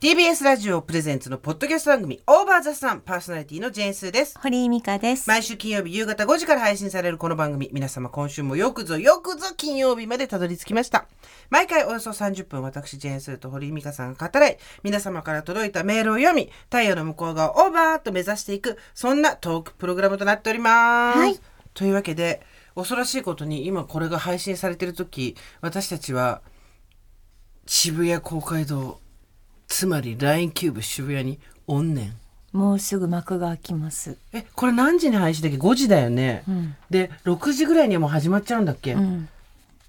TBS ラジオプレゼンツのポッドキャスト番組オーバーザさんパーソナリティのジェーンスーです。堀井美香です。毎週金曜日夕方5時から配信されるこの番組皆様今週もよくぞよくぞ金曜日までたどり着きました毎回およそ30分私ジェーンスーと堀井美香さんが語らい皆様から届いたメールを読み太陽の向こう側をオーバーと目指していくそんなトークプログラムとなっております、はいというわけで恐ろしいことに今これが配信されてる時私たちは渋谷公会堂つまり LINE キューブ渋谷におんねん。もうすぐ幕が開きます。えこれ何時に配信だっけ？5時だよね、ん。で6時ぐらいにはもう始まっちゃうんだっけ、うん。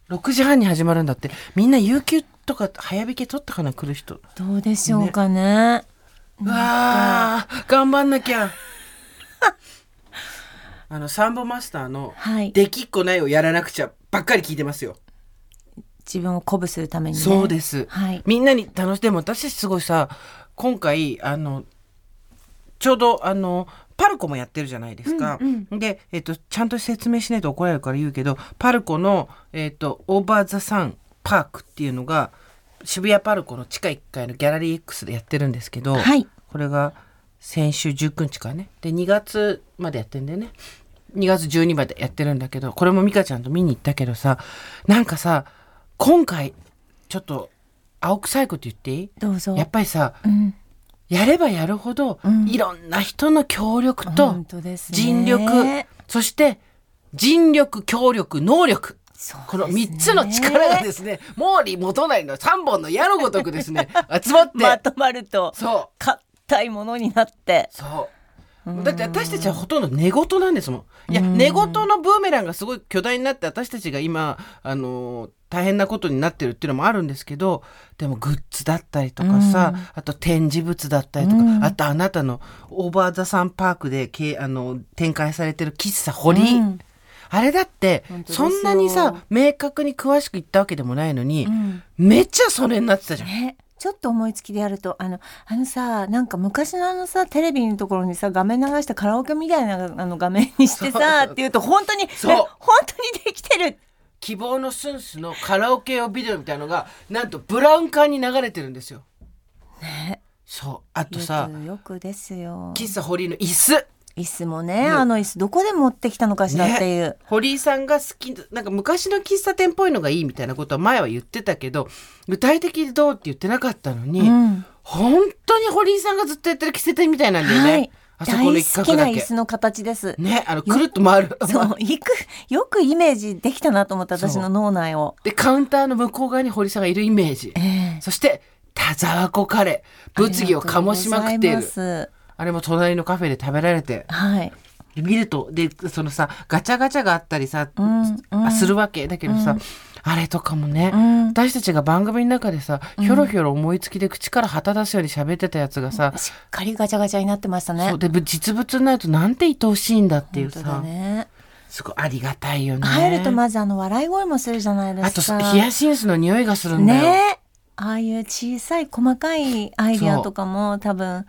6時半に始まるんだって。みんな有給とか早引き取ったかな来る人。どうでしょうかね。うわー頑張んなきゃ。あのサンボマスターのはい「できっこないをやらなくちゃ」ばっかり聞いてますよ、自分を鼓舞するためにね。そうです、はい。みんなに楽しでも私すごいさ今回あのちょうどあのパルコもやってるじゃないですか。うんで、えっと、ちゃんと説明しないと怒られるから言うけどパルコの、えっと、オーバー・ザ・サンパークっていうのが渋谷パルコの地下1階のギャラリー X でやってるんですけど、はい。これが先週19日からねで2月までやってんだよね2月12までやってるんだけどこれも美香ちゃんと見に行ったけどさなんかさ今回ちょっと青臭いこと言っていい？どうぞ。やっぱりさうん。やればやるほど、うんいろんな人の協力と本当ですね人力、そして人力協力能力そうこのですね3つの力がですね毛利元就の3本の矢のごとくですね 集まって、まとまるとそう硬いものになって。そう。だって私たちはほとんど寝言なんですもん。いや、寝言のブーメランがすごい巨大になって私たちが今、あのー大変なことになってるっていうのもあるんですけど、でもグッズだったりとかさ、あと展示物だったりとか、うん。あとあなたのオーバーザサンパークでけあの展開されてる喫茶堀、うん。あれだってそんなにさ明確に詳しく言ったわけでもないのに、うん。めっちゃそれになってたじゃん。ね。ちょっと思いつきでやるとあのあのさなんか昔のあのさテレビのところにさ画面流してカラオケみたいなあの画面にしてさっていうと本当にそう。え本当にできてる希望のスンスのカラオケ用ビデオみたいのがなんとブラウン管に流れてるんですよ。ね。そう。あとさよくよくですよ。喫茶堀井の椅子。椅子もね、ね。あの椅子どこで持ってきたのかしらっていう、堀井さんが好きなんか昔の喫茶店っぽいのがいいみたいなことは前は言ってたけど具体的にどうって言ってなかったのに、うん。本当に堀井さんがずっとやってる喫茶店みたいなんだよね、はいあそこ好きな一角だけ。椅子の形です。ねあのくるっと回る。そういくよくイメージできたなと思った私の脳内を。でカウンターの向こう側に堀井さんがいるイメージ。ええ。そして田沢湖カレー。物議を醸しまくっている。あれも隣のカフェで食べられて。はい。見るとでそのさガチャガチャがあったりさ、うんうん。あするわけ。だけどさ、あれとかもね、うん。私たちが番組の中でさひょろひょろ思いつきで口から旗出すように喋ってたやつがさ、しっかりガチャガチャになってましたね。そうでぶ実物になるとなんて愛おしいんだっていうさ、だね。すごいありがたいよね。入るとまずあの笑い声もするじゃないであとすかヒヤシンスの匂いがするんだよ、ね。ああいう小さい細かいアイディアとかも多分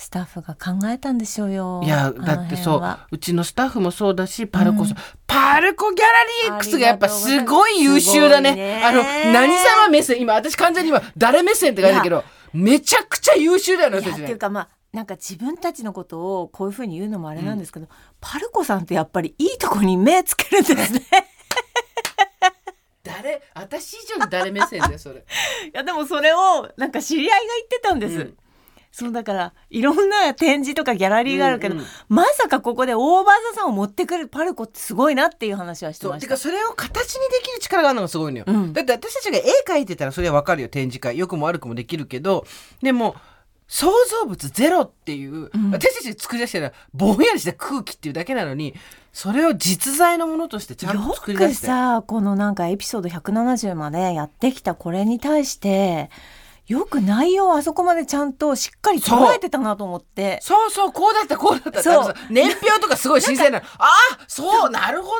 スタッフが考えたんでしょうよ。いやだってそううちのスタッフもそうだしパルコさ、パルコギャラリー X がやっぱすごい優秀だね。ねあの何様目線？今私完全に今誰目線って書いてるけどめちゃくちゃ優秀だよねっていうかまあなんか自分たちのことをこういうふうに言うのもあれなんですけど、パルコさんってやっぱりいいとこに目つけるんですね。誰？私以上に誰目線だよそれ。いやでもそれをなんか知り合いが言ってたんです、うんそうだからいろんな展示とかギャラリーがあるけど、うんうん。まさかここでオーバーザさんを持ってくるパルコってすごいなっていう話はしてました。てかそれを形にできる力があるのがすごいのよ、うん。だって私たちが絵描いてたらそれはわかるよ。展示会良くも悪くもできるけどでも創造物ゼロっていう、ん。私たちが作り出したらぼんやりした空気っていうだけなのにそれを実在のものとしてちゃんとよく作り出して。さこのなんかエピソード170までやってきたこれに対してよく内容をあそこまでちゃんとしっかり捉えてたなと思って。そうそうこうだったこうだった。そう。年表とかすごい新鮮な。ああそうなるほど。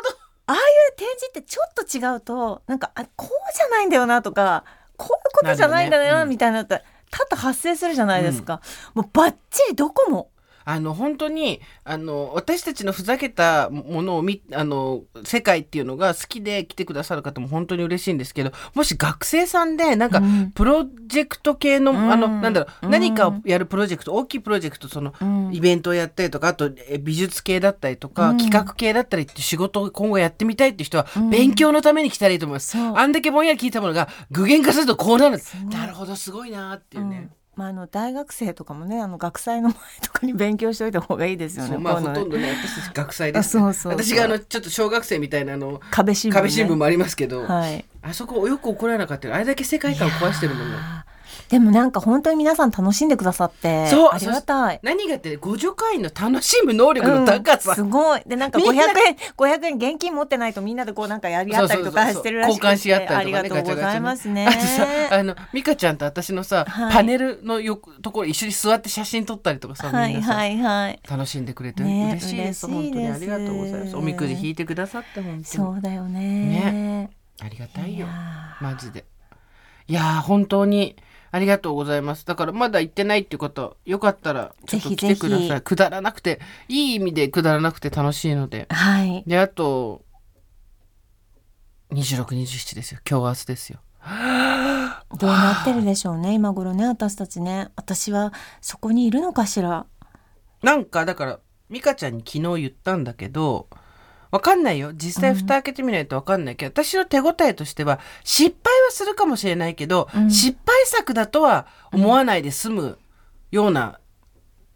ああいう展示ってちょっと違うとなんかあこうじゃないんだよなとかこういうことじゃないんだよなみたいなのって多々発生するじゃないですか、もうバッチリどこもあの本当にあの私たちのふざけたものを見あの世界っていうのが好きで来てくださる方も本当に嬉しいんですけどもし学生さんでなんかうん。プロジェクト系の、うん。あのなんだろう、うん。何かをやるプロジェクト大きいプロジェクトその、うん。イベントをやったりとかあとえ美術系だったりとか、うん。企画系だったりって仕事を今後やってみたいっていう人は、うん。勉強のために来たらいいと思います。あんだけぼんやり聞いたものが具現化するとこうなる。なるほどすごいなっていうね。うんまあ、あの大学生とかもねあの学祭の前とかに勉強しておいた方がいいですよね。まあほとんどね私学祭です、あそうそう私があのちょっと小学生みたいなあの壁新聞、ね、壁新聞もありますけど、はい。あそこよく怒られなかったよあれだけ世界観を壊してるものいやーでもなんか本当に皆さん楽しんでくださってそうありがたい。何がって互助会員の楽しむ能力の高さ、うんすごいでなんか500みんな円500円現金持ってないとみんなでこうなんかやり合ったりとかしてるらしくて交換し合ったりとかねありがとうございますねあとさあの美香ちゃんと私のさ、はいパネルのよくところ一緒に座って写真撮ったりとかさ、はいみんなさ、はいはい楽しんでくれてね嬉しいです本当にありがとうございますおみくじ引いてくださって本当にそうだよねありがたいよマジでいやー本当にありがとうございます。だからまだ行ってないっていう方よかったらちょっと来てください。ぜひぜひくだらなくて。いい意味でくだらなくて楽しいので。はい。であと2627ですよ。今日明日ですよ。どうなってるでしょうね今頃ね私たちね。私はそこにいるのかしら。なんかだから美香ちゃんに昨日言ったんだけどわかんないよ。実際蓋開けてみないとわかんないけど、私の手応えとしては失敗はするかもしれないけど、うん。失敗作だとは思わないで済むような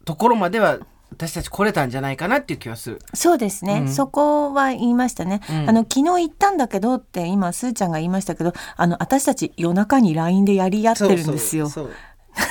ところまでは私たち来れたんじゃないかなっていう気はする。そうですね、うん。そこは言いましたね、うん。あの昨日行ったんだけどって今すーちゃんが言いましたけどあの私たち夜中に LINE でやり合ってるんですよ。そうそう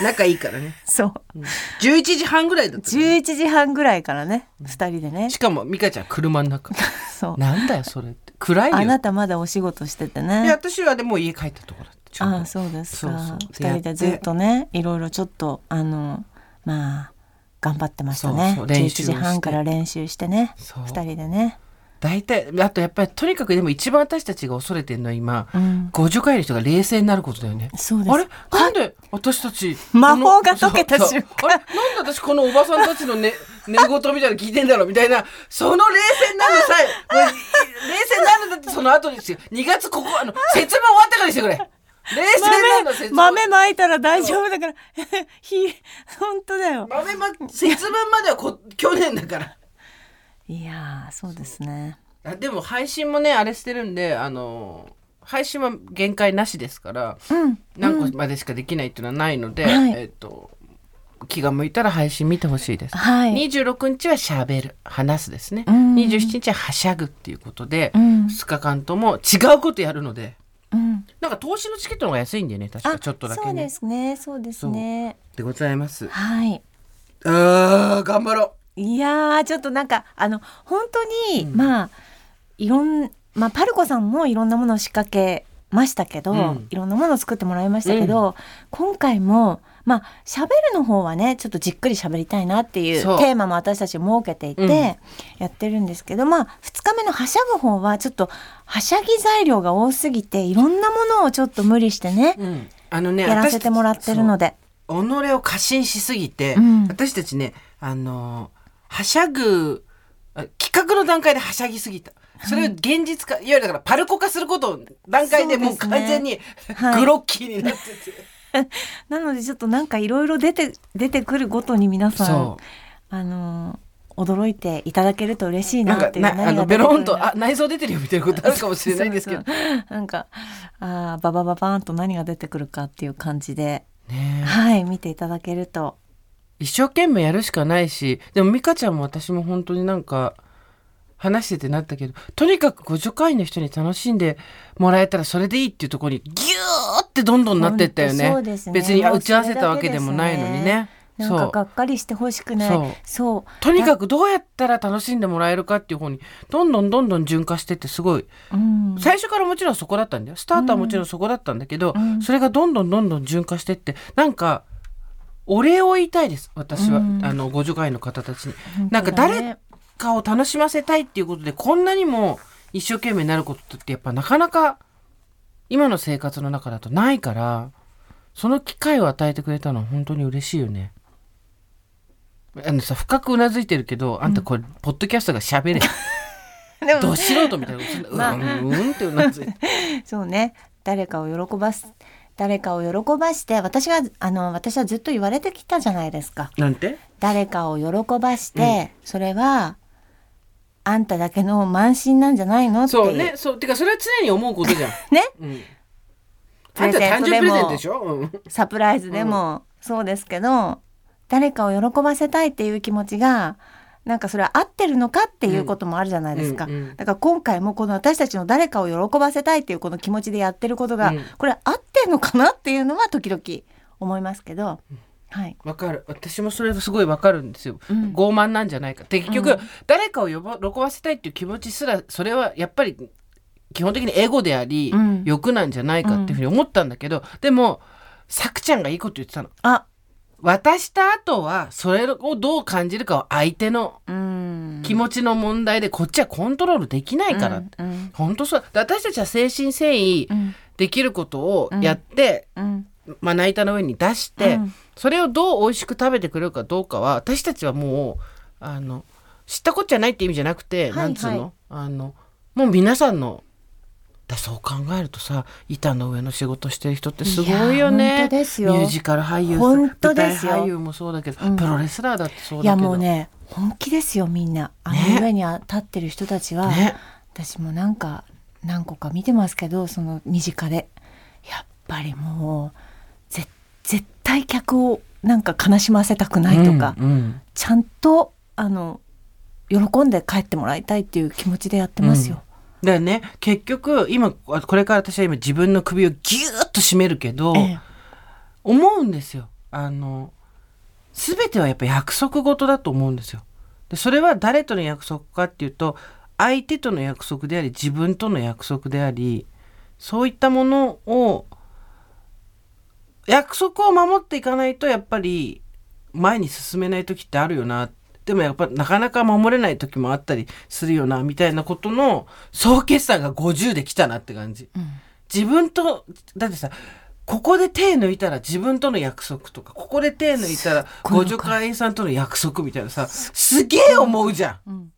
仲いいからね。そう。11時半ぐらいだったね、11時半ぐらいからね二人でね。しかも美香ちゃん車の中。そう。なんだよそれって。暗いよ。あなたまだお仕事してていやね私はでもう家帰ったところだった。ちょうどああそうですか。そうそう。二人でずっとねいろいろちょっとあのまあ頑張ってましたね。そうそう。練習をして。11時半から練習してね。そう。二人でね大体あとやっぱりとにかくでも一番私たちが恐れてるのは今うん。互助会の人が冷静になることだよね。そうです。あれ？なんで私たち魔法が解けた瞬間。あれ？なんで私このおばさんたちのね 寝言みたいなの聞いてんだろう？みたいな。その冷静になるさえ 冷静になるんだってその後ですよ2月ここあの節分終わってからにしてくれ。冷静になるの節分豆まいたら大丈夫だから。ひ本当だよ。豆ま節分まではこ去年だからいやーそうですね。あでも配信もねあれしてるんであの配信は限界なしですからうん何個までしかできないっていうのはないので、はい。えっと気が向いたら配信見てほしいです。はい。26日はしゃべる話すですね、うん。27日ははしゃぐっていうことで、うん。2日間とも違うことやるのでうん。なんか投資のチケットの方が安いんだよね確かちょっとだけね。そうですねそうですね。でございます。はい。あー頑張ろいやーちょっとなんかあの本当に、まあいろんまあパルコさんもいろんなものを仕掛けましたけど、うん。いろんなものを作ってもらいましたけど、今回もまあ喋るの方はねちょっとじっくり喋りたいなっていうテーマも私たち設けていて、うん。やってるんですけどまあ2日目のはしゃぐ方はちょっとはしゃぎ材料が多すぎていろんなものをちょっと無理してね、う、うん、あのねやらせてもらってるので。己を過信しすぎて、うん。私たちねあのはしゃぐあ企画の段階ではしゃぎすぎた。それを現実化、いわゆるだからパルコ化することを段階でもう完全にはい。グロッキーになってて、なのでちょっとなんかいろいろ出て出てくるごとに皆さんそあのー驚いていただけると嬉しいうなっていうなあのベロンとあ内臓出てるよみたいなことあるかもしれないんですけど。なんかあーババババーンと何が出てくるかっていう感じで、ねえ。はい見ていただけると一生懸命やるしかないしでも美香ちゃんも私も本当になんか話しててなったけどとにかく互助会員の人に楽しんでもらえたらそれでいいっていうところにギューってどんどんなってったよね。ね。別に打ち合わせたわけでもないのにね。なんかがっかりしてほしくない。そう。そう。とにかくどうやったら楽しんでもらえるかっていう方にどんどんどんどん循化してってすごい。うん。最初からもちろんそこだったんだよ。スタートはもちろんそこだったんだけど、うん。それがどんどんどんどん循化してってなんかお礼を言いたいです私は、うん。あの互助会の方たちに。本なんか誰かを楽しませたいっていうことでこんなにも一生懸命になることってやっぱなかなか今の生活の中だとないからその機会を与えてくれたのは本当に嬉しいよね。あのさ深くうなずいてるけどあんたこれ、ポッドキャストが喋れ。でもど素人みたいなまあ。うんうんってうなずいて。そうね。誰かを喜ばす誰かを喜ばして私があの私はずっと言われてきたじゃないですか。なんて？誰かを喜ばして、それはあんただけの慢心なんじゃないの？っていう。そうね。そう。てかそれは常に思うことじゃん、ね？うん、あんた誕生日プレゼントでしょ、うん、サプライズでもそうですけど、誰かを喜ばせたいっていう気持ちがなんかそれは合ってるのかっていうこともあるじゃないですか、うんうんだから今回もこの私たちの誰かを喜ばせたいっていうこの気持ちでやってることが、うん。これ合ってんのかなっていうのは時々思いますけど、はい、わかる。私もそれすごいわかるんですよ、うん。傲慢なんじゃないか。で結局、うん。誰かを喜ばせたいっていう気持ちすらそれはやっぱり基本的にエゴであり、うん。欲なんじゃないかっていうふうに思ったんだけど、でもさくちゃんがいいこと言ってたの。あ渡した後はそれをどう感じるかは相手のうん。気持ちの問題でこっちはコントロールできないから、うんうん。本当そう。で私たちは誠心誠意うん。できることをやって、うん。まな板の上に出して、うん。それをどう美味しく食べてくれるかどうかは私たちはもうあの知ったこっちゃないって意味じゃなくて、はいなんつうの,、はいあのもう皆さんのだそう考えるとさ板の上の仕事してる人ってすごいよいやね本当ですよ。ミュージカル俳優本当ですよ。俳優もそうだけど、うん。プロレスラーだってそういやだけど。もうね本気ですよみんな。あねの上に立ってる人たちは、ね。私もなんか何個か見てますけどその身近で。やっぱりもうぜ絶対客をなんか悲しませたくないとか、うんうん。ちゃんとあの喜んで帰ってもらいたいっていう気持ちでやってますよ。だよね。結局今これから私は今自分の首をギューッと締めるけど、ええ。思うんですよ。あの全てはやっぱ約束事だと思うんですよ。でそれは誰との約束かっていうと相手との約束であり自分との約束でありそういったものを約束を守っていかないとやっぱり前に進めない時ってあるよなでもやっぱなかなか守れない時もあったりするよなみたいなことの総決算が50できたなって感じ。うん。自分とだってさここで手抜いたら自分との約束とかここで手抜いたらご助会員さんとの約束みたいなさすげえ思うじゃん。うん。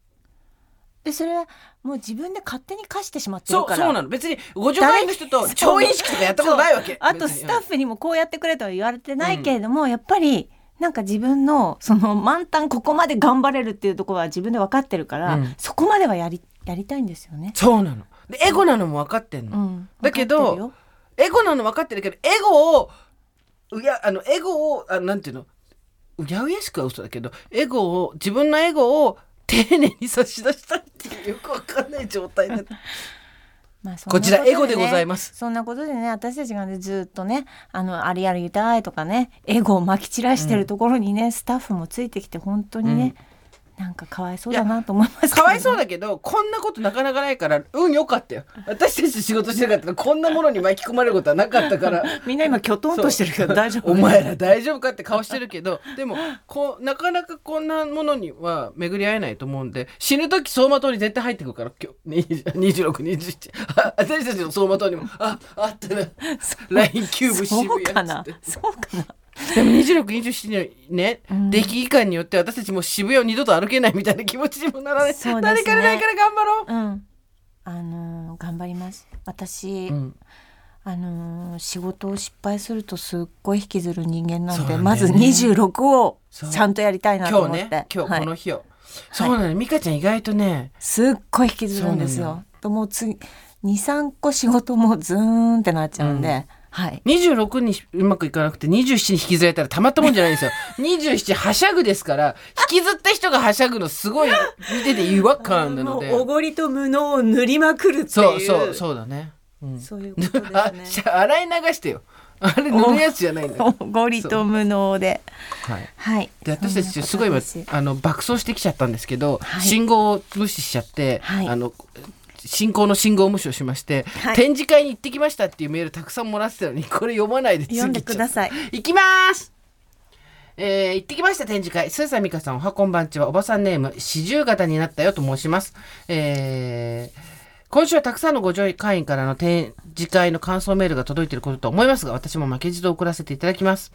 でそれはもう自分で勝手に課してしまってるそうから。そうなの。別に互助会員の人と調印式とかやったことないわけ。あとスタッフにもこうやってくれとは言われてないけれども、やっぱりなんか自分のその満タンここまで頑張れるっていうところは自分で分かってるから、うんそこまではやりやりたいんですよね。そうなの。でエゴなのも分かってんの。うん、だけどエゴなの分かってるけどエゴをうやあのエゴをあなんていうの？うやうやしくは嘘だけどエゴを自分のエゴを丁寧に差し出したいっていうよく分かんない状態でまあこちらエゴでございます。そんなことでね私たちがねずっとねあのありありたいとかねエゴをまき散らしてるところにね、スタッフもついてきて本当にね、なんかかわいそうだなと思いますけどかわいそうだけどこんなことなかなかないから運良かったよ。私たち仕事してなかったらこんなものに巻き込まれることはなかったから。みんな今きょとんとしてるけど大丈夫お前ら大丈夫かって顔してるけどでもこうなかなかこんなものには巡り合えないと思うんで死ぬ時走馬灯に絶対入ってくるから今日2627あ私たちの走馬灯にもああったな LINE キューブ渋そう谷かなっつって。そうかな？でも2627のね、うん。出来感によって私たちもう渋谷を二度と歩けないみたいな気持ちにもならない、そうですね。かねないから頑張ろう？うん。あのー頑張ります。私、うん。あのー仕事を失敗するとすっごい引きずる人間なんで、ね。まず26をちゃんとやりたいなと今日思って。ね今日このはい、日を、そうなの、美香ちゃん意外とねすっごい引きずるんですよ。ともう次23個仕事もズーンってなっちゃうんで、うんはい。26にうまくいかなくて27に引きずられたらたまったもんじゃないんですよ。27はしゃぐですから引きずった人がはしゃぐのすごい見てて違和感なので。おごりと無能を塗りまくるっていう。そうそうそうだね、うん、そういうことです あね洗い流してよ。あれ塗るやつじゃないんだよ。おごりと無能で。はい。はい。で私たちすごいあの爆走してきちゃったんですけど、はい。信号を無視しちゃって、はい。あの進行の信号無視をしまして、はい展示会に行ってきましたっていうメールたくさんもらってたのに これ読まないで次読んでください行きますえー行ってきました展示会。スーサミカさん、おはこんばんちは、おばさんネーム、四十型になったよと申します。えー今週はたくさんのご助会員からの展示会の感想メールが届いていることと思いますが、私も負けじと送らせていただきます。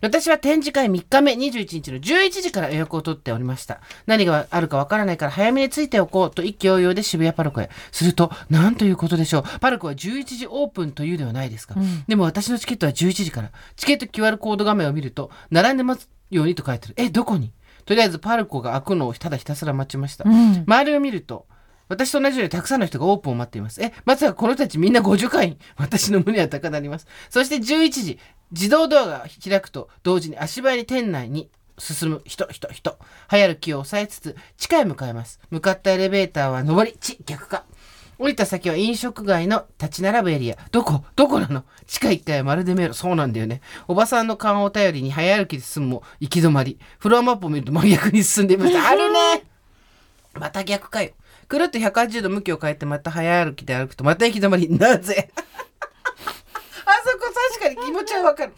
私は展示会3日目21日の11時から予約を取っておりました。何があるかわからないから早めについておこうと一気揚々で渋谷パルコへ。すると、なんということでしょう。パルコは11時オープンというではないですか。でも私のチケットは11時から。チケット QR コード画面を見ると、並んでますようにと書いてある。え、どこに？とりあえずパルコが開くのをただひたすら待ちました。うん周りを見ると、私と同じようにたくさんの人がオープンを待っています。え、まさかこの人たちみんな50会員。私の胸は高鳴ります。そして11時、自動ドアが開くと同時に足早に店内に進む人、人、人。流行る気を抑えつつ、地下へ向かいます。向かったエレベーターは上り、地、逆か。降りた先は飲食街の立ち並ぶエリア。どこ？どこなの？地下1階はまるで迷路。そうなんだよね。おばさんの勘を頼りに早歩きで進むも行き止まり。フロアマップを見ると真逆に進んでいました。あるねまた逆かよ。くるっと180度向きを変えてまた早歩きで歩くとまた行き止まり。なぜ？あそこ確かに気持ちはわかる。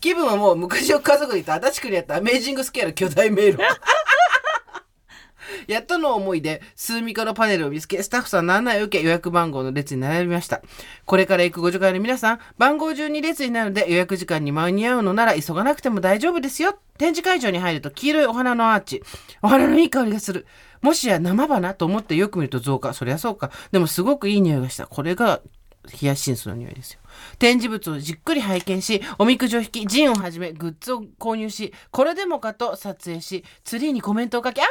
気分はもう昔を家族にいた足立区にあったアメージングスケール巨大迷路。やっとの思いで、数ミカのパネルを見つけ、スタッフさんの案内を受け、予約番号の列に並びました。これから行くご助会の皆さん、番号順に列になるので予約時間に間に合うのなら急がなくても大丈夫ですよ。展示会場に入ると黄色いお花のアーチ。お花のいい香りがする。もしや生花と思ってよく見ると増加。そりゃそうか。でもすごくいい匂いがした。これがヒヤシンスの匂いですよ。展示物をじっくり拝見し、おみくじを引き、ジンをはじめグッズを購入し、これでもかと撮影し、ツリーにコメントを書き、あり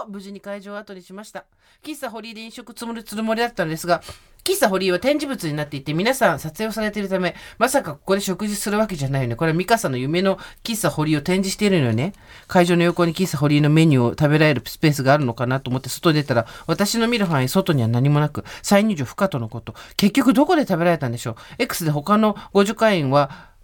がとう無事に会場を後にしました。喫茶堀井で飲食つもりつるもりだったのですが、喫茶堀井は展示物になっていて、皆さん撮影をされているため、まさかここで食事するわけじゃないよね。これはミカさんの夢の喫茶堀井を展示しているのよね。会場の横に喫茶堀井のメニューを食べられるスペースがあるのかなと思って外に出たら、私の見る範囲、外には何もなく、再入場不可とのこと。結局どこで食べられたんでしょう ?X で他のご助会員は、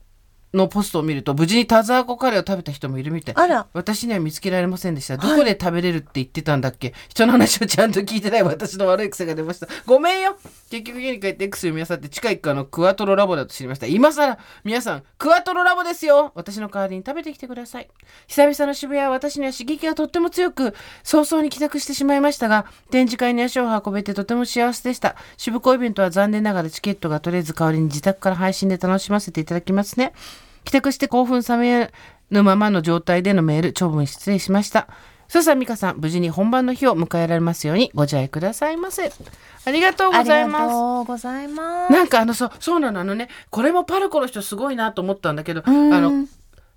のポストを見ると無事に田沢湖カレーを食べた人もいるみたい。あら。私には見つけられませんでした。どこで食べれるって言ってたんだっけ、人の話をちゃんと聞いてない私の悪い癖が出ました。ごめんよ。結局家に帰って X 読み漁って地下1階のクワトロラボだと知りました。今更皆さんクワトロラボですよ。私の代わりに食べてきてください。久々の渋谷は私には刺激がとっても強く早々に帰宅してしまいましたが展示会に足を運べてとても幸せでした。渋子イベントは残念ながらチケットが取れず代わりに自宅から配信で楽しませていただきますね帰宅して興奮冷めぬままの状態でのメール長文失礼しました。そさん美香さん無事に本番の日を迎えられますようにご自愛くださいませ。ありがとうございありがますとうございます。なんかあのそうそうなのあのねこれもパルコの人すごいなと思ったんだけどあん。の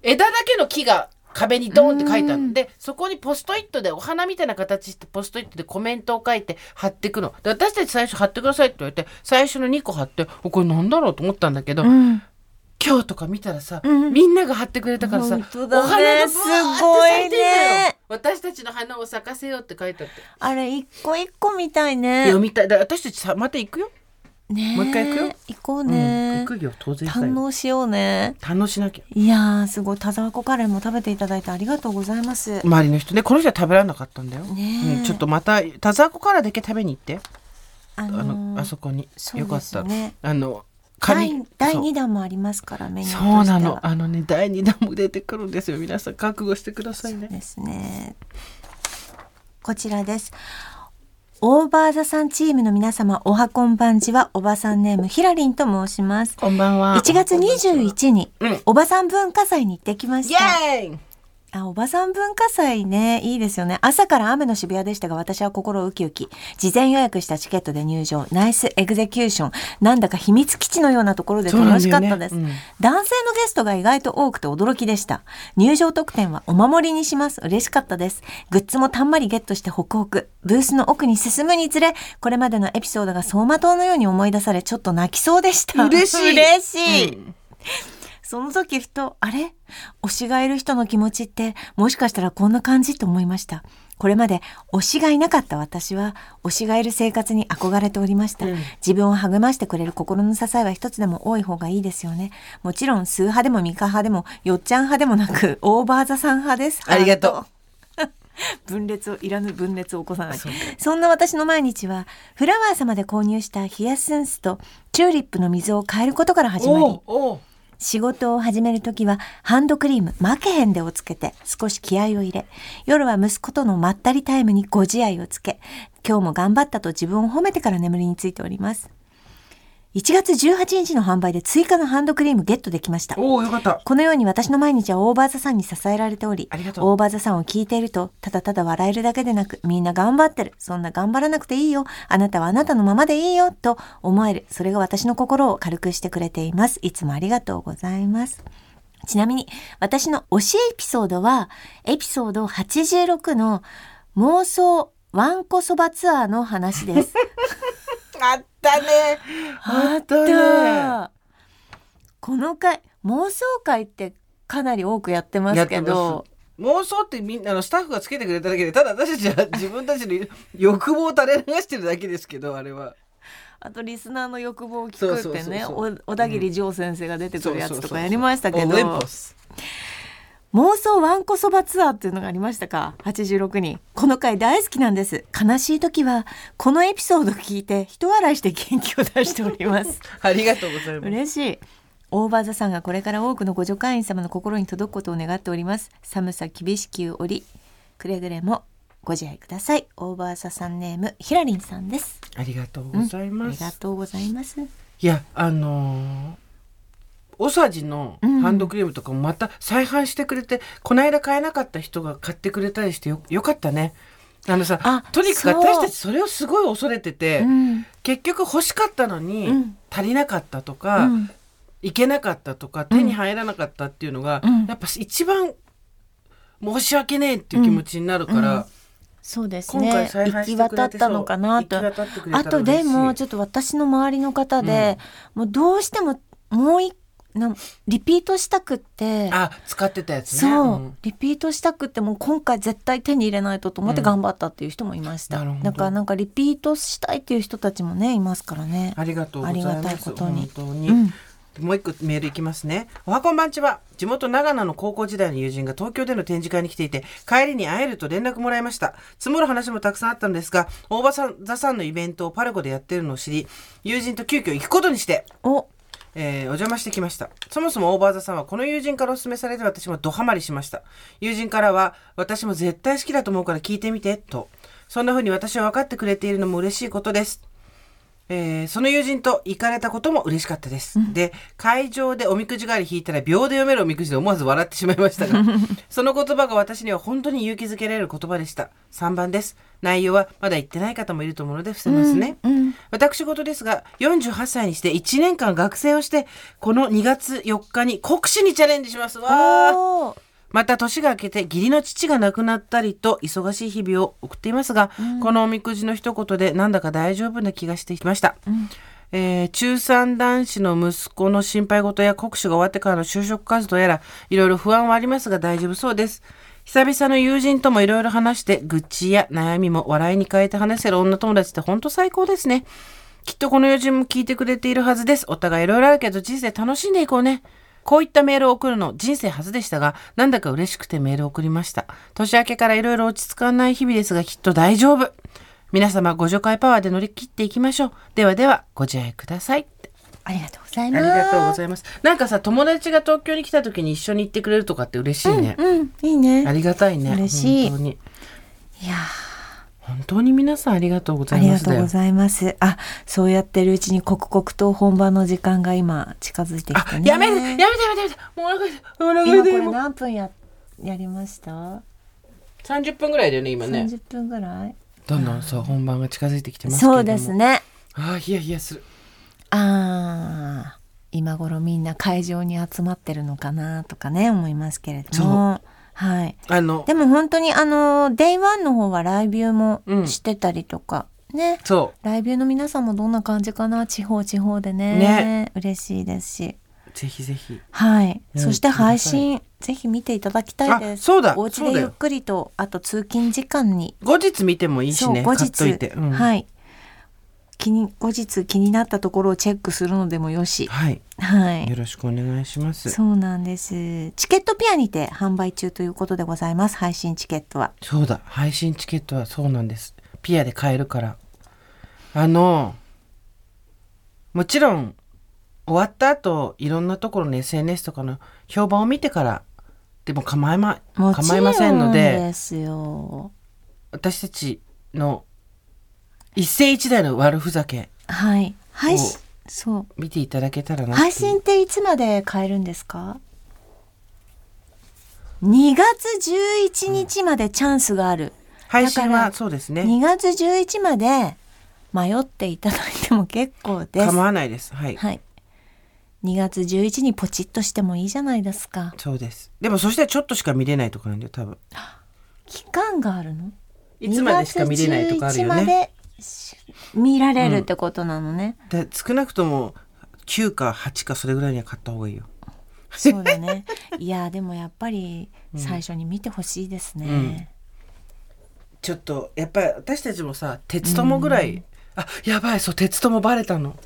枝だけの木が壁にドーンって書いてあるのでそこにポストイットでお花みたいな形してポストイットでコメントを書いて貼っていくの。で私たち最初貼ってくださいって言われて最初の2個貼っておこれなんだろうと思ったんだけど、うん今日とか見たらさ、うん。みんなが貼ってくれたからさ、ね。お花がブワーって咲いてんだよ。すごいね。私たちの花を咲かせようって書いてあって、あれ一個一個みたいね。読みたい。だ私たちさまた行くよ、ねえ。もう一回行くよ。行こううんね行。くよ。当然さ堪能しようね。堪能しなきゃ。いやーすごい田沢湖カレーも食べていただいてありがとうございます。周りの人ねこの人は食べられなかったんだよ、ねえ。うん、ちょっとまた田沢湖からだけ食べに行って。ああの、あそこに。そうよかった。あの第仮第そう二弾もありますからメニューとしては。そうなのあのね第2弾も出てくるんですよ皆さん覚悟してくださいねですね。こちらです。オーバーザさんチームの皆様、おはこんばんちは、おばさんネーム、ひらりんと申します。こんばんは1月21にうん、おばさん文化祭に行ってきまイした。エーイあ、おばさん文化祭ね、いいですよね。朝から雨の渋谷でしたが、私は心ウキウキ。事前予約したチケットで入場。ナイスエグゼキューション。なんだか秘密基地のようなところで楽しかったです。そうなん男性のゲストが意外と多くて驚きでした。入場特典はお守りにします。嬉しかったです。グッズもたんまりゲットしてホクホク。ブースの奥に進むにつれ、これまでのエピソードが走馬灯のように思い出され、ちょっと泣きそうでした。嬉しい嬉しい。うんその時ふと、あれ？推しがいる人の気持ちって、もしかしたらこんな感じと思いました。これまで推しがいなかった私は、推しがいる生活に憧れておりました。うん自分を励ましてくれる心の支えは一つでも多い方がいいですよね。もちろん、数派でもミカ派でも、よっちゃん派でもなく、オーバーザさん派です。ありがとう。分裂をいらぬ分裂を起こさないそんな私の毎日はフラワー様で購入したヒヤシンスとチューリップの水を変えることから始まり仕事を始める時はハンドクリーム負けへんでをつけて少し気合を入れ、夜は息子とのまったりタイムにご自愛をつけ、今日も頑張ったと自分を褒めてから眠りについております。1月18日の販売で追加のハンドクリームゲットできました。おおよかった。このように私の毎日はオーバーザさんに支えられておりありがとう。オーバーザさんを聞いているとただただ笑えるだけでなくみんな頑張ってる。そんな頑張らなくていいよ。あなたはあなたのままでいいよと思える。それが私の心を軽くしてくれています。いつもありがとうございます。ちなみに私の推しエピソードはエピソード86の妄想わんこそばツアーの話です あったね。あった。この回妄想会ってかなり多くやってますけやど妄想ってみんなあのスタッフがつけてくれただけでただ私たちは自分たちの 欲望を垂れ流してるだけですけどあれは。あとリスナーの欲望を聞くってねお小田切丈先生が出てくるやつとかやりましたけど。おウェンポス妄想わんこそばツアーっていうのがありましたか？86人。この回大好きなんです。悲しい時はこのエピソードを聞いて人笑いして元気を出しております。ありがとうございます。嬉しい。オーバーザさんがこれから多くのご助会員様の心に届くことを願っております。寒さ厳しき折くれぐれもご自愛ください。オーバーザさんネームひらりんさんです。ありがとうございあます、りがとうございます。いやあのーおさじのハンドクリームとかもまた再販してくれて、この間買えなかった人が買ってくれたりしてよよかったね。あのさあとにかく私たちそれをすごい恐れてて、う。ん。結局欲しかったのにうん。足りなかったとか、うん。いけなかったとか手に入らなかったっていうのが、うん。やっぱ一番申し訳ねえっていう気持ちになるから、うん。そうです今回ね行き渡ってたのかなと。あとでもちょっと私の周りの方で、もうどうしてももう一なリピートしたくってあ使ってたやつね。そう、んリピートしたくってもう今回絶対手に入れないとと思って頑張ったっていう人もいました、うんだからなんかリピートしたいっていう人たちもねいますからねありがとうございます。ありがたいことに本当に。うんもう一個メールいきますね。おはこんばんちは。地元長野の高校時代の友人が東京での展示会に来ていて、帰りに会えると連絡もらいました。積もる話もたくさんあったのですが、大場さん、座さんのイベントをパルコでやってるのを知り、友人と急遽行くことにして、おえーお邪魔してきました。そもそもオーバーザさんはこの友人からお勧めされて私もドハマりしました。友人からは私も絶対好きだと思うから聞いてみて、と。そんな風に私は分かってくれているのも嬉しいことです。えーその友人と行かれたことも嬉しかったです。で、会場でおみくじ代わり引いたら秒で読めるおみくじで思わず笑ってしまいましたが、その言葉が私には本当に勇気づけられる言葉でした。3番です。内容はまだ言ってない方もいると思うので伏せますね。うん私事ですが48歳にして1年間学生をしてこの2月4日に国試にチャレンジしますわーまた年が明けて義理の父が亡くなったりと忙しい日々を送っていますが、このおみくじの一言でなんだか大丈夫な気がしてきました、えー中3男子の息子の心配事や国試が終わってからの就職活動やらいろいろ不安はありますが大丈夫そうです。久々の友人ともいろいろ話して愚痴や悩みも笑いに変えて話せる女友達って本当最高ですね。きっとこの友人も聞いてくれているはずです。お互いいろいろあるけど人生楽しんでいこうね。こういったメールを送るの人生初でしたが、なんだか嬉しくてメールを送りました。年明けからいろいろ落ち着かない日々ですが、きっと大丈夫。皆様ご助会パワーで乗り切っていきましょう。ではでは、ご自愛ください。ありがとうございあますりがとうございます。なんかさ、友達が東京に来た時に一緒に行ってくれるとかって嬉しいね。うんいいねありがたいね。嬉しい本当に。いや本当に皆さんありがとうござありがいますだよ。とうございます。あそうやってるうちに刻々と本番の時間が今近づいてきあて、ね。やめて、やめて、やめて、やめて。もうお腹。お腹今これ何分ややりました？30分ぐらいだよね、今ね。30分ぐらい？どんどんそう本番が近づいてきてますそうですね。ああヒヤヒヤする。あー今頃みんな会場に集まってるのかなとかね思いますけれどもはい。あのでも本当にあの Day1 の方はライブビューもうん。してたりとか、ね。そライブビューの皆さんもどんな感じかな地方地方でね。ね。嬉しいですし。うぜひぜひ。はい、うんそして配信ぜひ見ていただきたいです。あそうだ。お家でゆっくりとあと通勤時間に。後日見てもいいしね。買っとい日、て、うん。はい気に後日気になったところをチェックするのでもよし。はい。はい。よろしくお願いします。そうなんです。チケットピアにて販売中ということでございます。配信チケットは。そうだ。配信チケットはそうなんです。ピアで買えるから。あのもちろん終わった後いろんなところの SNS とかの評判を見てからでも構いま構いませんのでですよ私たちの一世一代の悪ふざけ。はい。配信をそう。見ていただけたらな配信っていつまで買えるんですか？2月11日までチャンスがある、配信はそうですね。2月11まで迷っていただいても結構です。構わないですはい、はい2月11にポチッとしてもいいじゃないですかそうですでもそしたらちょっとしか見れないとかなんだよ多分期間があるのいつまでしか見れないとかあるよ2月11まね見られるってことなのね、で少なくとも9か8かそれぐらいには買った方がいいよ。そうだね。いやでもやっぱり最初に見てほしいですね、ちょっとやっぱり私たちもさ鉄友ぐらい、あやばいそう鉄友バレたの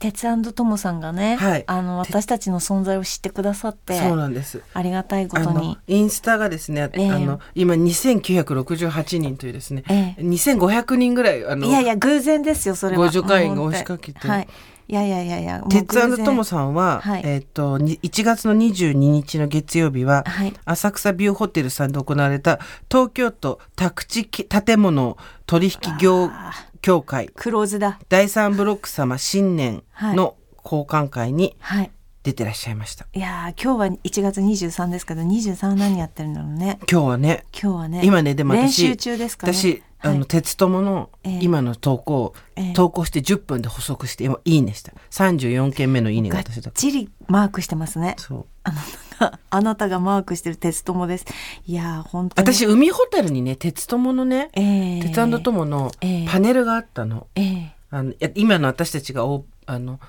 鉄ともさんがね、はい。あの私たちの存在を知ってくださってそうなんです。ありがたいことに。インスタがですね、ええ。あの今2968人というですね、ええ。2500人ぐらいあのいやいや偶然ですよそれは。ご助会員が押しかけて。はい。いやいやいやいや鉄偶然。ともさんは、はい。えっ、とに1月の22日の月曜日は、はい。浅草ビューホテルさんで行われた東京都宅地建物取引業あ協会。クローズだ。第三ブロック様新年の交換会にはい。出てらっしゃいました。いやー今日は1月23ですけど23は何やってるんだろうね。今日はね今日はね今ねでも練私習中ですかね。私、あの鉄友のええ。今の投稿投稿して10分で補足して今いいねした。34件目のいいねががっ私だちりマークしてますね。そう。あなたが あなたがマークしてる鉄友です。いやー本当に。私海ホテルにね鉄友のね、ええ。鉄友のええ。パネルがあったの,、ええ。あの今の私たちがおあの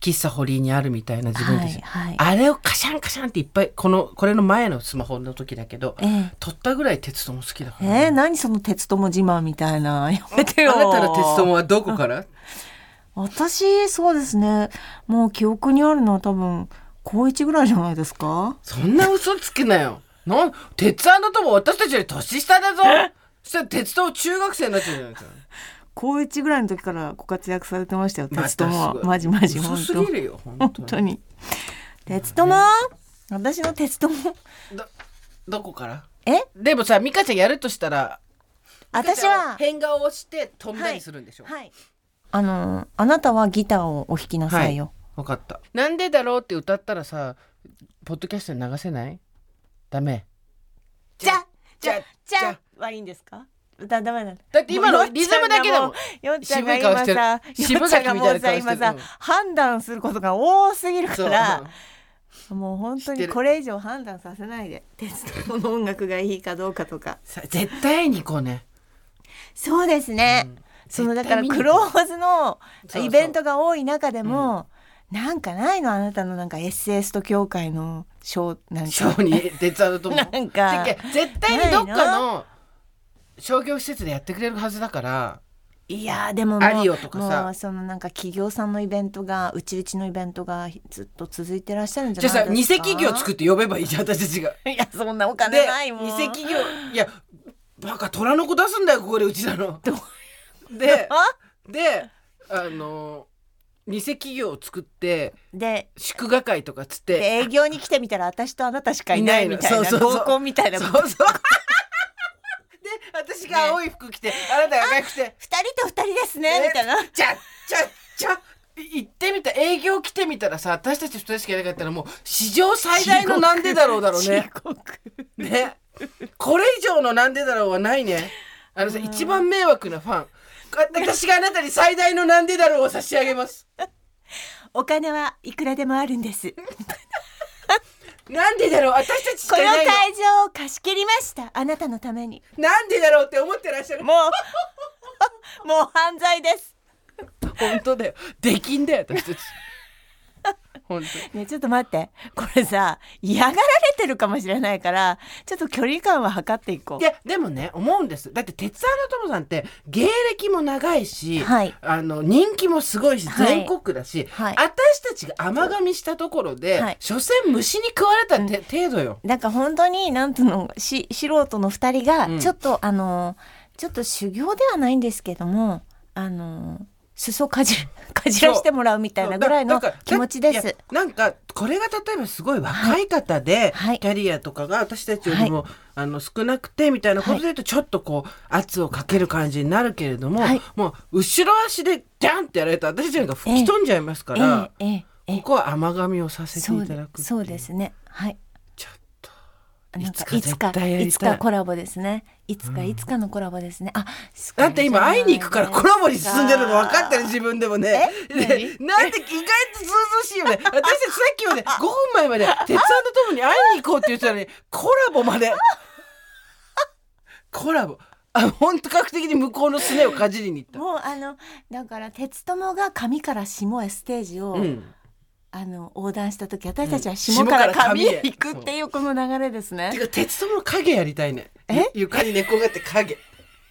喫茶堀井にあるみたいな自分たち、はいはい。あれをカシャンカシャンっていっぱいこのこれの前のスマホの時だけど、ええ。撮ったぐらい鉄友好きだから、えー、何その鉄友自慢みたいな。やめてよ。あなたの鉄友はどこから？私そうですね。もう記憶にあるのは多分高一ぐらいじゃないですか？そんな嘘つけなよ。なん、鉄友私たちより年下だぞ。そしたら鉄友中学生になっちゃうじゃないですか。高一ぐらいの時からご活躍されてましたよまた鉄友。はマジマジ嘘本当すぎるよ、本当本当に。鉄友？私の鉄友？ど、どこから？え？でもさ、ミカちゃんやるとしたら、私は変顔をして飛んだりするんでしょ？はい。あのあなたはギターをお弾きなさいよ、わかった。なんでだろうって歌ったらさ、ポッドキャストに流せない？ダメ。じゃじゃじゃはいいんですか？だダメだだって今のリズムだけでもよっちゃんが今さ渋い顔してる。よっちゃんがもうさ今さ、うん。判断することが多すぎるから。もう本当にこれ以上判断させないで。鉄道の音楽がいいかどうかとか。さ絶対に行こうね。そうですね、そのだからクローズのイベントが多い中でもなんかないの？あなたのなんか SS と協会の賞なんか。ショーに鉄友とも。なんか。絶対にどっかの商業施設でやってくれるはずだから。いやーでももうもうそのなんか企業さんのイベントがうちうちのイベントがずっと続いてらっしゃるんじゃじゃあないですかさ偽企業作って呼べばいいじゃん私たちが。いやそんなお金でないもん。偽企業。いやバカ虎の子出すんだよここでうちなの。であであの偽企業を作ってで祝賀会とかつって営業に来てみたら私とあなたしかいないみたいないないのそうそうそう合コンみたいなそうそう。で私が青い服着て、あなたが赤い服て二人と二人ですねみたいなじゃじゃじゃ行ってみた営業来てみたらさ私たち二人しかいなかったらもう史上最大のなんでだろうだろうねねこれ以上のなんでだろうはないねあのさ一番迷惑なファン私があなたに最大のなんでだろうを差し上げます。お金はいくらでもあるんです。なんでだろう？私たちしこの会場を貸し切りました。あなたのために。なんでだろうって思ってらっしゃる？もうもう犯罪です。本当だよ。できんだよ私たちねちょっと待って。これさ嫌がられてるかもしれないからちょっと距離感は測っていこいやでもね思うんです。だって鉄腕の友さんって芸歴も長いし、はい。あの人気もすごいしはい。全国区だし、はい。私たちが甘噛みしたところで、はい。所詮虫に食われたて、程度よ。うなんか本当になんていうのし素人の二人がうん。ちょっと、あのちょっと修行ではないんですけどもあの裾かじる かじらしてもらうみたいなぐらいの気持ちです。なんかこれが例えばすごい若い方で、はいキャリアとかが私たちよりも、あの少なくてみたいなことで言うとちょっとこう圧をかける感じになるけれども、はいもう後ろ足でジャンってやられたら私たちなんか吹き飛んじゃいますから、えええええここは甘噛みをさせていただくそうですね。はい。ちょっとなんかいつかいいつかコラボですね。いつかいつかのコラボですね。あ、だって今会いに行くからコラボに進んでるの分かってるし。自分でもね。なんで意外とずうずうしいよね。私たちさっきまで5分前まで鉄腕とともに会いに行こうって言ってたのにコラボまで。コラボ。あ本格的に向こうのすねをかじりに行った。もうあのだから鉄友が上から下へステージを、うん。あの横断した時私たちはうん下から下から上へ行くっていうこの流れですね。て。か鉄友の影やりたいね。え？ゆ床に寝転がって影。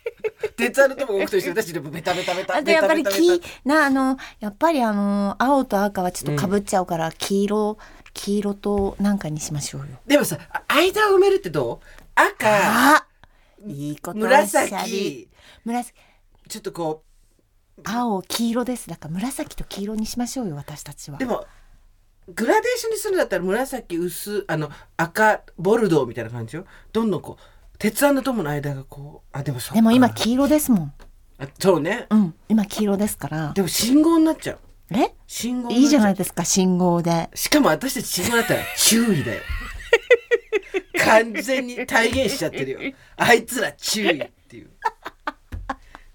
鉄腕のとも僕と一緒に私でもベタベタベタ。あとやっぱり黄なあのやっぱりあの青と赤はちょっと被っちゃうから、黄色黄色となんかにしましょうよ。でもさ、あ間を埋めるってどう？赤、あいいこと紫、紫。ちょっとこ青黄色です。だから紫と黄色にしましょうよ私たちは。う、でも、グラデーションにするんだったら紫薄、あの、赤、ボルドーみたいな感じよ。どんどんこう、鉄腕の友の間がこう、あ、でもそうかでも今黄色ですもんあそうね。うん今黄色ですからでも信号になっちゃう。え？信号いいじゃないいですか信号でしかも私たち信号だったら 注意だよ。完全に体現しちゃってるよ。あいつら注意っていう。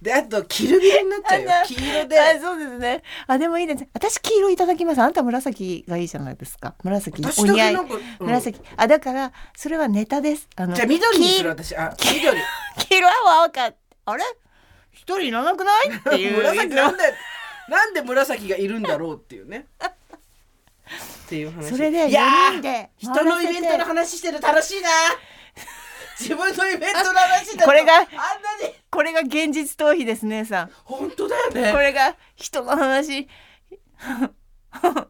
で、あと、キルビルになっちゃうよ。黄色で。あそうですね。あでもいいです私黄色いただきます。あんた紫がいいじゃないですか。紫私お似合い。うん。紫。あだからそれはネタです。あのじゃあ緑にする黄私。あ、緑。黄色は赤あれ？一人いらなくない？っていう。紫なんでなんで紫がいるんだろうっていうね。っていう話。それでいや4人ーで人のイベントの話してる楽しいな自分のイベントの話だとこれがあんなに。これが現実逃避です姉さん。本当だよね。これが人の話。だっ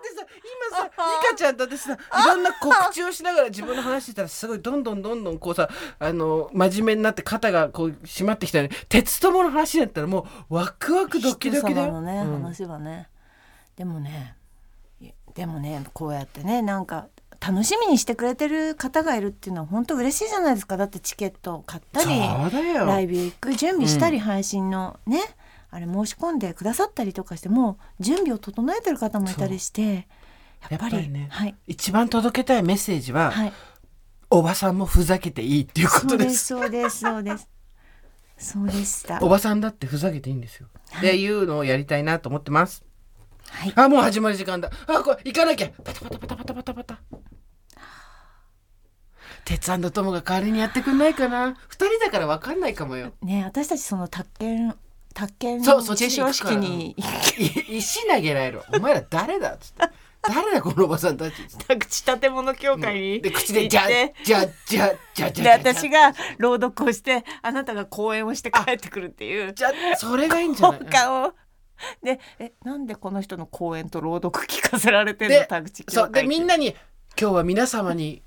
てさ今さリカちゃんと私さいろんな告知をしながら自分の話してたらすごいどんどんどんどんこうさあの真面目になって肩がこう締まってきたよね。鉄友の話だったらもうワクワクドキドキだよ。のね、うん。話はね。でもねいでもねこうやってねなんか楽しみにしてくれてる方がいるっていうのは本当嬉しいじゃないですかだってチケットを買ったりライブ行く準備したり、配信のねあれ申し込んでくださったりとかしてもう準備を整えてる方もいたりしてやっぱりねはい一番届けたいメッセージは、はいおばさんもふざけていいっていうことですす。そうですそうですそうでしたおばさんだってふざけていいんですよ。っていうのをやりたいなと思ってます。はいあ、もう始まる時間だ。あ、これ行かなきゃ。パタパタパタパタパタパタ。鉄腕の友が代わりにやってくんないかな？二人だからわかんないかもよ。ね私たちその宅建宅建そうそっち行式にい石投げられる。お前ら誰だっつって。誰だこのおばさんたち。宅地建物協会にで、口でじゃ行ってじゃじゃじゃじでゃじゃ。私が朗読をしてあなたが講演をして帰ってくるっていうじゃそれがいいんじゃない？本館をでえなんでこの人の講演と朗読聞かせられてるの？で田口そうでみんなに今日は皆様に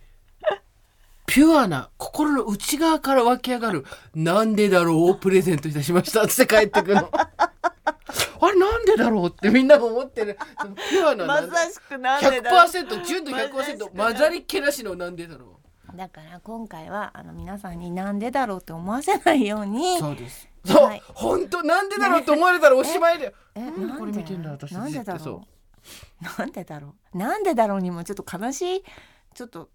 ピュアな心の内側から湧き上がる「なんでだろう」をプレゼントいたしました。って帰ってくる。の。あれなんでだろうってみんなも思ってる。そのピュアなまさしくなんでだろう。100%純度まさし100%く混ざりっけなしのなんでだろだから今回はあの皆さんになんでだろうって思わせないように。うそうです。そう、はい。本当なんでだろうって思われたら おしまいだよえなんでこれ見てんだ私。なんでだろう？なんでだろう？なんでだろう？にもちょっと悲しいちょっと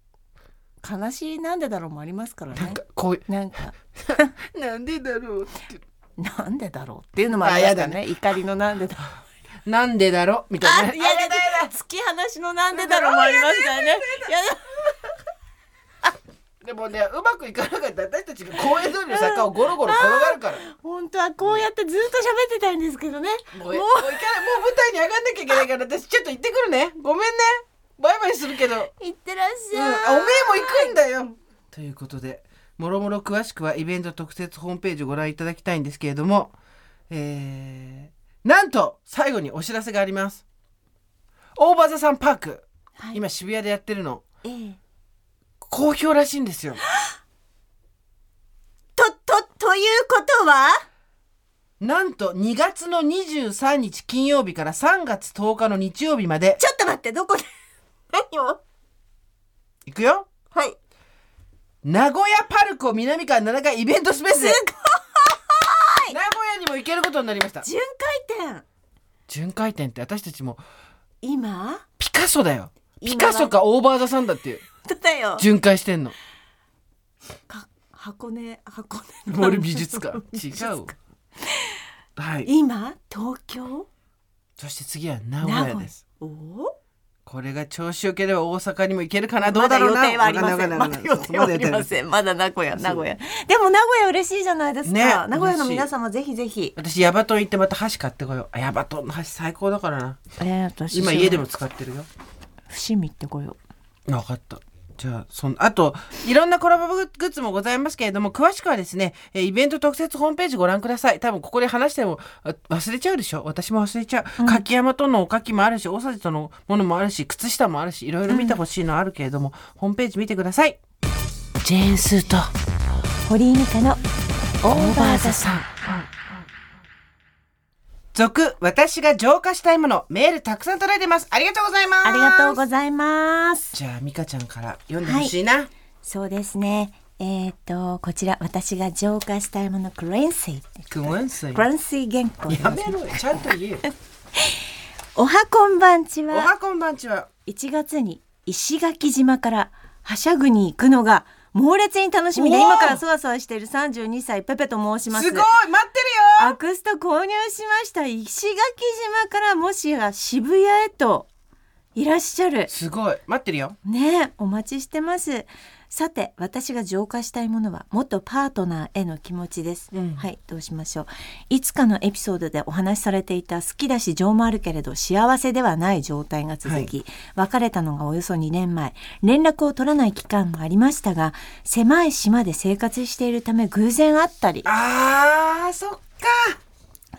悲しいなんでだろうもありますからね。なんかこういなんか。う なんでだろうって。なんでだろうっていうのもありますからね。怒りのなんでだろう。なんでだろうみたいなね。いやだだ。突き放しのなんでだろうもありますからね。いや でもねうまくいかなかった。ら私たちが公園通りの坂をゴロゴロ転がるから。本当はこうやってずっと喋ってたいんですけどね。もう。もう行かないもう舞台に上がんなきゃいけないから私ちょっと行ってくるね。ごめんねバイバイするけど、うん、いってらっしあゃい。おめえも行くんだよ。ということでもろもろ詳しくはイベント特設ホームページをご覧いただきたいんですけれどもえー、なんと最後にお知らせがあります。大場座さんパーク、はい。今渋谷でやってるの。ええ。好評らしいんですよ。ととということは？なんと2月の23日金曜日から3月10日の日曜日まで。ちょっと待ってどこで？何を？いくよ。はい。名古屋パルコ南館7階イベントスペースすごい。名古屋にも行けることになりました。巡回展。巡回展って私たちも。今？ピカソだよ。今ピカソかオーバーザさんだっていう。本当だよ。巡回してんの。か箱根箱根森美術館。違うはい。今？東京？そして次は名古屋です。おお？これが調子よければ大阪にも行けるかな？どまだ予うだろうな？定はありません。まだ予定はありません。まだ名古屋名古屋。でも名古屋嬉しいじゃないですか、ね。名古屋の皆様ぜひぜひ。私ヤバトン行ってまた箸買ってこよう。あヤバトンの箸最高だからな。えー、私今家でも使ってるよ。伏見ってこよ分かったじゃあそんあといろんなコラボグッズもございますけれども詳しくはですねえーイベント特設ホームページご覧ください。多分ここで話してもあ忘れちゃうでしょ？私も忘れちゃう、柿山とのおかきもあるし大さじとのものもあるし靴下もあるしいろいろ見てほしいのあるけれども、ホームページ見てください。ジェーンスーと堀井美香のオーバーザさん続私が浄化したいものメールたくさん届いてます。ありがとうございます。ありがとうございます。じゃあ美香ちゃんから読んでほしいな、そうですね。えっ、とこちら私が浄化したいものクレンシークワンスイクレンシー原稿やめろよちゃんと言え。よ おはこんばんちは。おはこんばんちは。1月に石垣島からはしゃぐに行くのが猛烈に楽しみで今からそわそわしている32歳ペペと申します。すごい待ってるよ。アクスタ購入しました。石垣島からもしや渋谷へといらっしゃる。すごい。待ってるよ。ねえお待ちしてます。さて私が浄化したいものは元パートナーへの気持ちです、うん。はいどうしましょう。いつかのエピソードでお話しされていた好きだし情もあるけれど幸せではない状態が続き、別れたのがおよそ2年前。連絡を取らない期間もありましたが狭い島で生活しているため偶然会ったり。あーそっか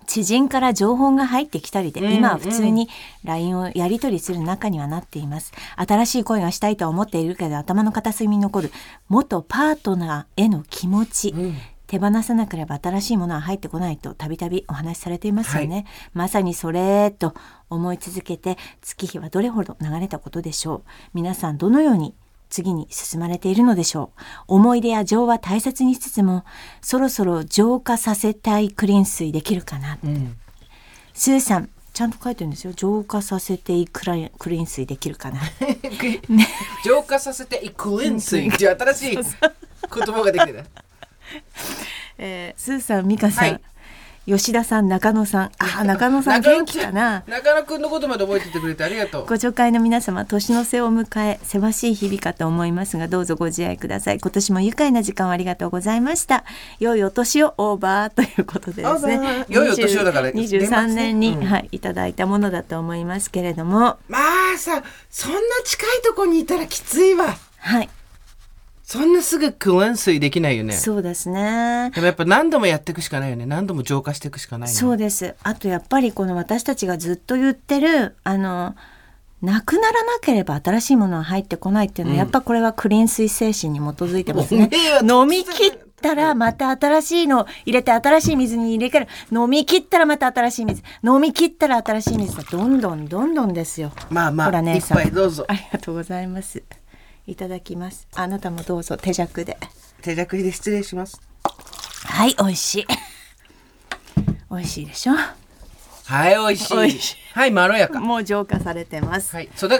知人から情報が入ってきたりで、うん今は普通に LINE をやり取りする仲にはなっています。新しい恋がしたいとは思っているけど頭の片隅に残る元パートナーへの気持ち、うん。手放さなければ新しいものは入ってこないとたびたびお話しされていますよね、まさにそれと思い続けて月日はどれほど流れたことでしょう。皆さんどのように次に進まれているのでしょう。思い出や情は大切にしつつもそろそろ浄化させたいクリーン水できるかな。うん。スーさんちゃんと書いてるんですよ。浄化させていいクライクリーン水できるかな。浄化させていくレンスイっていう新しい言葉ができてる。えー、スーさん、ミカさん、はい吉田さん、中野さん、あー、中野さん元気かな？中野くんのことまで覚えててくれてありがとうご助会の皆様、年の瀬を迎え、せわしい日々かと思いますが、どうぞご自愛ください。今年も愉快な時間をありがとうございました。良いお年をオーバーということでですねー。良いお年をだから20 23年に、ねうんはい、いただいたものだと思いますけれども、まあさそんな近いとこにいたらきついわはい、そんなすぐクワン水できないよねそうですね。でもやっぱ何度もやっていくしかないよね何度も浄化していくしかないねそうです。あとやっぱりこの私たちがずっと言ってるあのなくならなければ新しいものは入ってこないっていうのは、やっぱこれはクリーン水精神に基づいてますね。飲み切ったらまた新しいのを入れて新しい水に入れる飲み切ったらまた新しい水飲み切ったら新しい水だどんどんどんどんですよ。まあまほらあいっぱいどうぞありがとうございます。いただきます。あなたもどうぞ手酌で。手酌で失礼しますはい、美味しい。美味しいでしょ？はい美味しいはいまろやかもう浄化されてます。はいそうだ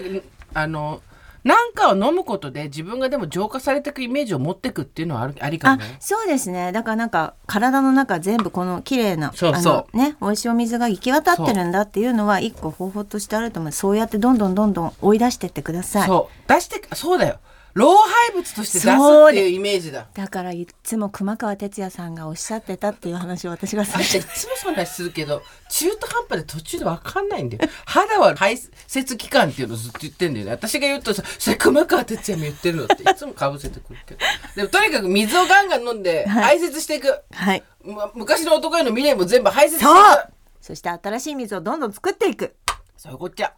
あのなんかを飲むことで自分がでも浄化されていくイメージを持っていくっていうのはあるありかあもね。そうですね。だからなんか体の中全部この綺麗なそうそう。ね美味しいお水が行き渡ってるんだっていうのは一個方法としてあると思う。そうやってどんどんどんどん追い出してってください。そう。出してそうだよ老廃物として出すそうでっていうイメージだ。だからいつも熊川哲也さんがおっしゃってたっていう話を私がさ私いつもそんな話するけど中途半端で途中で分かんないんだよ。肌は排泄期間っていうのをずっと言ってんだよね。私が言うとさそれ熊川哲也も言ってるのっていつもかぶせてくるけど。でもとにかく水をガンガン飲んで排泄していく、はい。ま昔の男への未練も全部排泄していく。そう。そして新しい水をどんどん作っていく。そういうこっちゃ。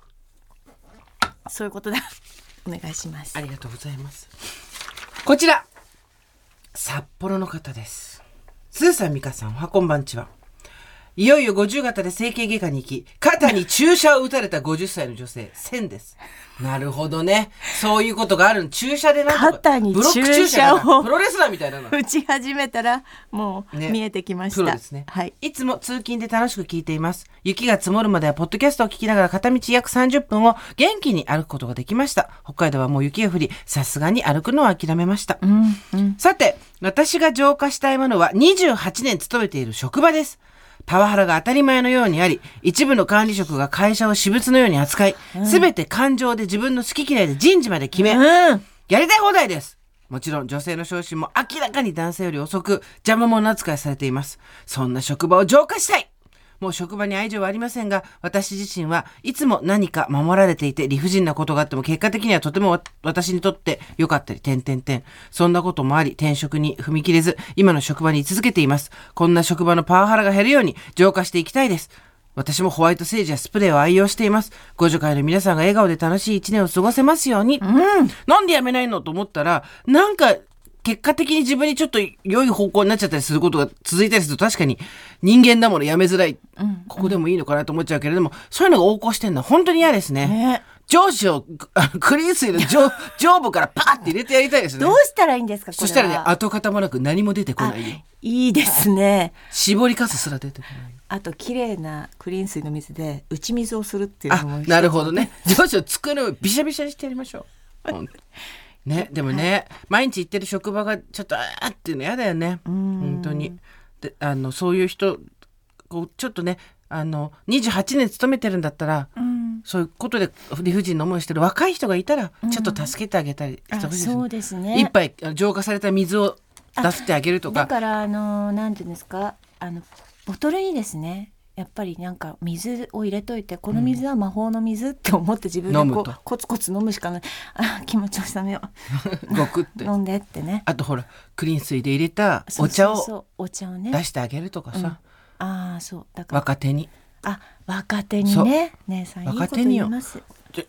そういうことだお願いします。ありがとうございます。こちら。札幌の方です。スーさん美香さんおはこんばんちは。いよいよ50型で整形外科に行き、肩に注射を打たれた50歳の女性、1000です。なるほどね。そういうことがある。注射でなんとか。肩にブロック注射をプロレスラーみたいなの。打ち始めたらもうね見えてきました、プロですね。はいいつも通勤で楽しく聞いています。雪が積もるまではポッドキャストを聞きながら片道約30分を元気に歩くことができました。北海道はもう雪が降り、さすがに歩くのは諦めました。うんうんさて、私が浄化したいものは28年勤めている職場です。パワハラが当たり前のようにあり、一部の管理職が会社を私物のように扱い、すべ、て感情で自分の好き嫌いで人事まで決め、うん。やりたい放題です。もちろん女性の昇進も明らかに男性より遅く邪魔者扱いされています。そんな職場を浄化したいもう職場に愛情はありませんが、私自身はいつも何か守られていて理不尽なことがあっても結果的にはとてもわ私にとって良かったり、点々点。そんなこともあり、転職に踏み切れず、今の職場に居続けています。こんな職場のパワハラが減るように浄化していきたいです。私もホワイトセージやスプレーを愛用しています。ご助会の皆さんが笑顔で楽しい一年を過ごせますように。なんでやめないのと思ったら、なんか、結果的に自分にちょっと良い方向になっちゃったりすることが続いたりすると確かに人間だものやめづらい。ここでもいいのかなと思っちゃうけれども、そういうのが横行してんのは本当に嫌ですね。ね上司をクリーン水の上 上部からパーって入れてやりたいですねどう。したらいいんですかそしたらね、跡形もなく何も出てこあないよ。いいですね絞りかすすら出てこない。あと綺麗なクリーン水の水で打ち水をするっていうあのもなるほどね上司を作るびしゃびしゃにしてやりましょう ねでもね、毎日行ってる職場がちょっとあーっていうの嫌だよね。本当に。であのそういう人こうちょっとねあの28年勤めてるんだったら、うん。そういうことで理不尽な思いしてる若い人がいたら、ちょっと助けてあげたりしてあほしいですね。そうですね。一杯浄化された水を出してあげるとか。だからあのなんていうんですか？あのボトルにですねやっぱりなんか水を入れといてこの水は魔法の水って思って自分でこうコツコツ飲むしかない。あ気持ちを収めよごく って。う飲んでってね。あとほらクリーン水で入れたお茶をそう。お茶をね。出してあげるとかさ、ああそう。だから。若手に。あ若手にね。姉さんいいこと若手によ。言います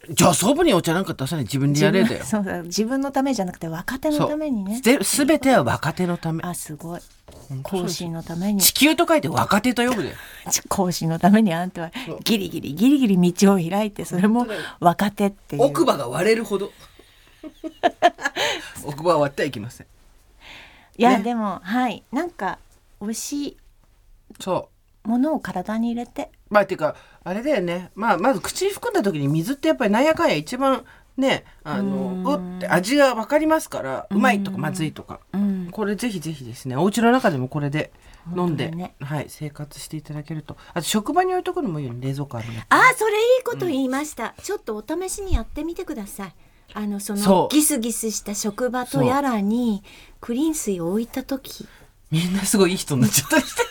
じゃあそばにお茶なんか出さない。自分でやれだよ。自分そうだ自分のためじゃなくて若手のためにね。で全ては若手のため。あすごい。本当そうです後進のために。地球と書いて若手と呼ぶで。後進のためにあんたはギリギリギリギリ道を開いてそれも若手っていう。奥歯が割れるほど。奥歯は割ってはいけません。いや、ね。でもはい。なんか美味しいそう。ものを体に入れて。まあていうかあれだよね。まあまず口に含んだ時に水ってやっぱりなんやかんや一番ねあのうって味が分かりますからうまいとかまずいとか。うん。これぜひぜひですね。お家の中でもこれで飲んで、ねはい生活していただけると。あと職場に置いとくのもいいよね。冷蔵庫あるの。あそれいいこと言いました、ちょっとお試しにやってみてください。あのそのギスギスした職場とやらにクリーン水を置いた時。みんなすごいいい人になっちゃった。りして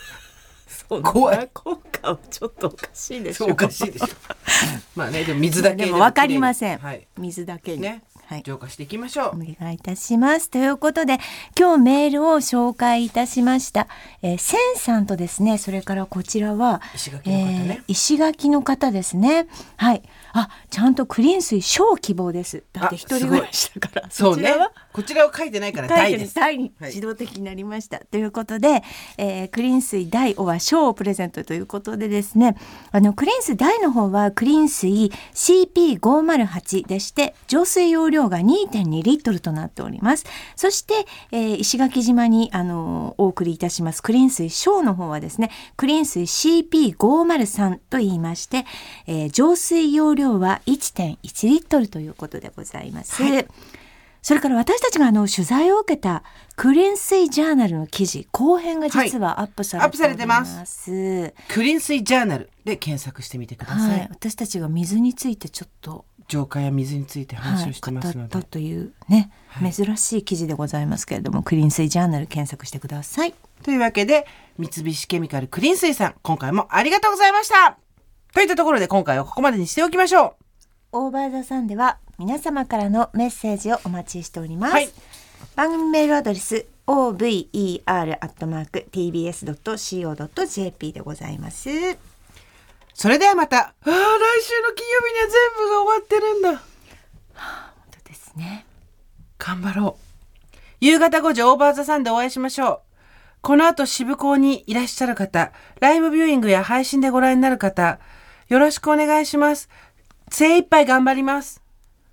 怖い。効果はちょっとおかしいでしそうおかしいでしょ。まあねでも水だけでも分かりません、はい。水だけに、ね、はい。浄化していきましょう。お願いいたします。ということで、今日メールを紹介いたしました。えー、センさんとですね、それからこちらは、石垣の方ね。えー石垣の方ですね。はい。あ、ちゃんとクリーン水小希望です。だってあ一人暮らしだから。そうねちらは？こちらを書いてないから大です大自動的になりました。ということで、えークリーン水大おは小をプレゼントということでですね、あのクリーン水大の方はクリーン水 CP508 でして、浄水容量が2.2リットルとなっております。そして、えー石垣島にあのお送りいたしますクリーン水小の方はですね、クリーン水 CP503 と言いまして、えー浄水容量は1.1リットルということでございます。それから私たちがあの取材を受けたクリーン水ジャーナルの記事後編が実はアップされてアップされてます。クリーン水ジャーナルで検索してみてください、はい、私たちが水についてちょっと、浄化や水についてはい、話をしてますので、語ったというね、珍しい記事でございますけれどもクリーン水ジャーナル検索してください。というわけで三菱ケミカルクリーン水さん今回もありがとうございましたといったところで今回はここまでにしておきましょオーバーザさんでは皆様からのメッセージをお待ちしております。はい番組メールアドレス over.tbs.co.jp でございます。うそれではまたあー来週の金曜日には全部が終わってるんだ本当ですね。頑張ろう夕方5時オーバーザさんでお会いしましょうこの後渋港にいらっしゃる方、ライブビューイングや配信でご覧になる方、よろしくお願いします。精一杯頑張ります。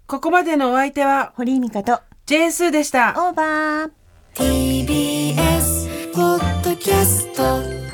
ここまでのお相手は、堀井美香とジェーンスーでした。オーバー TBS ポッドキャスト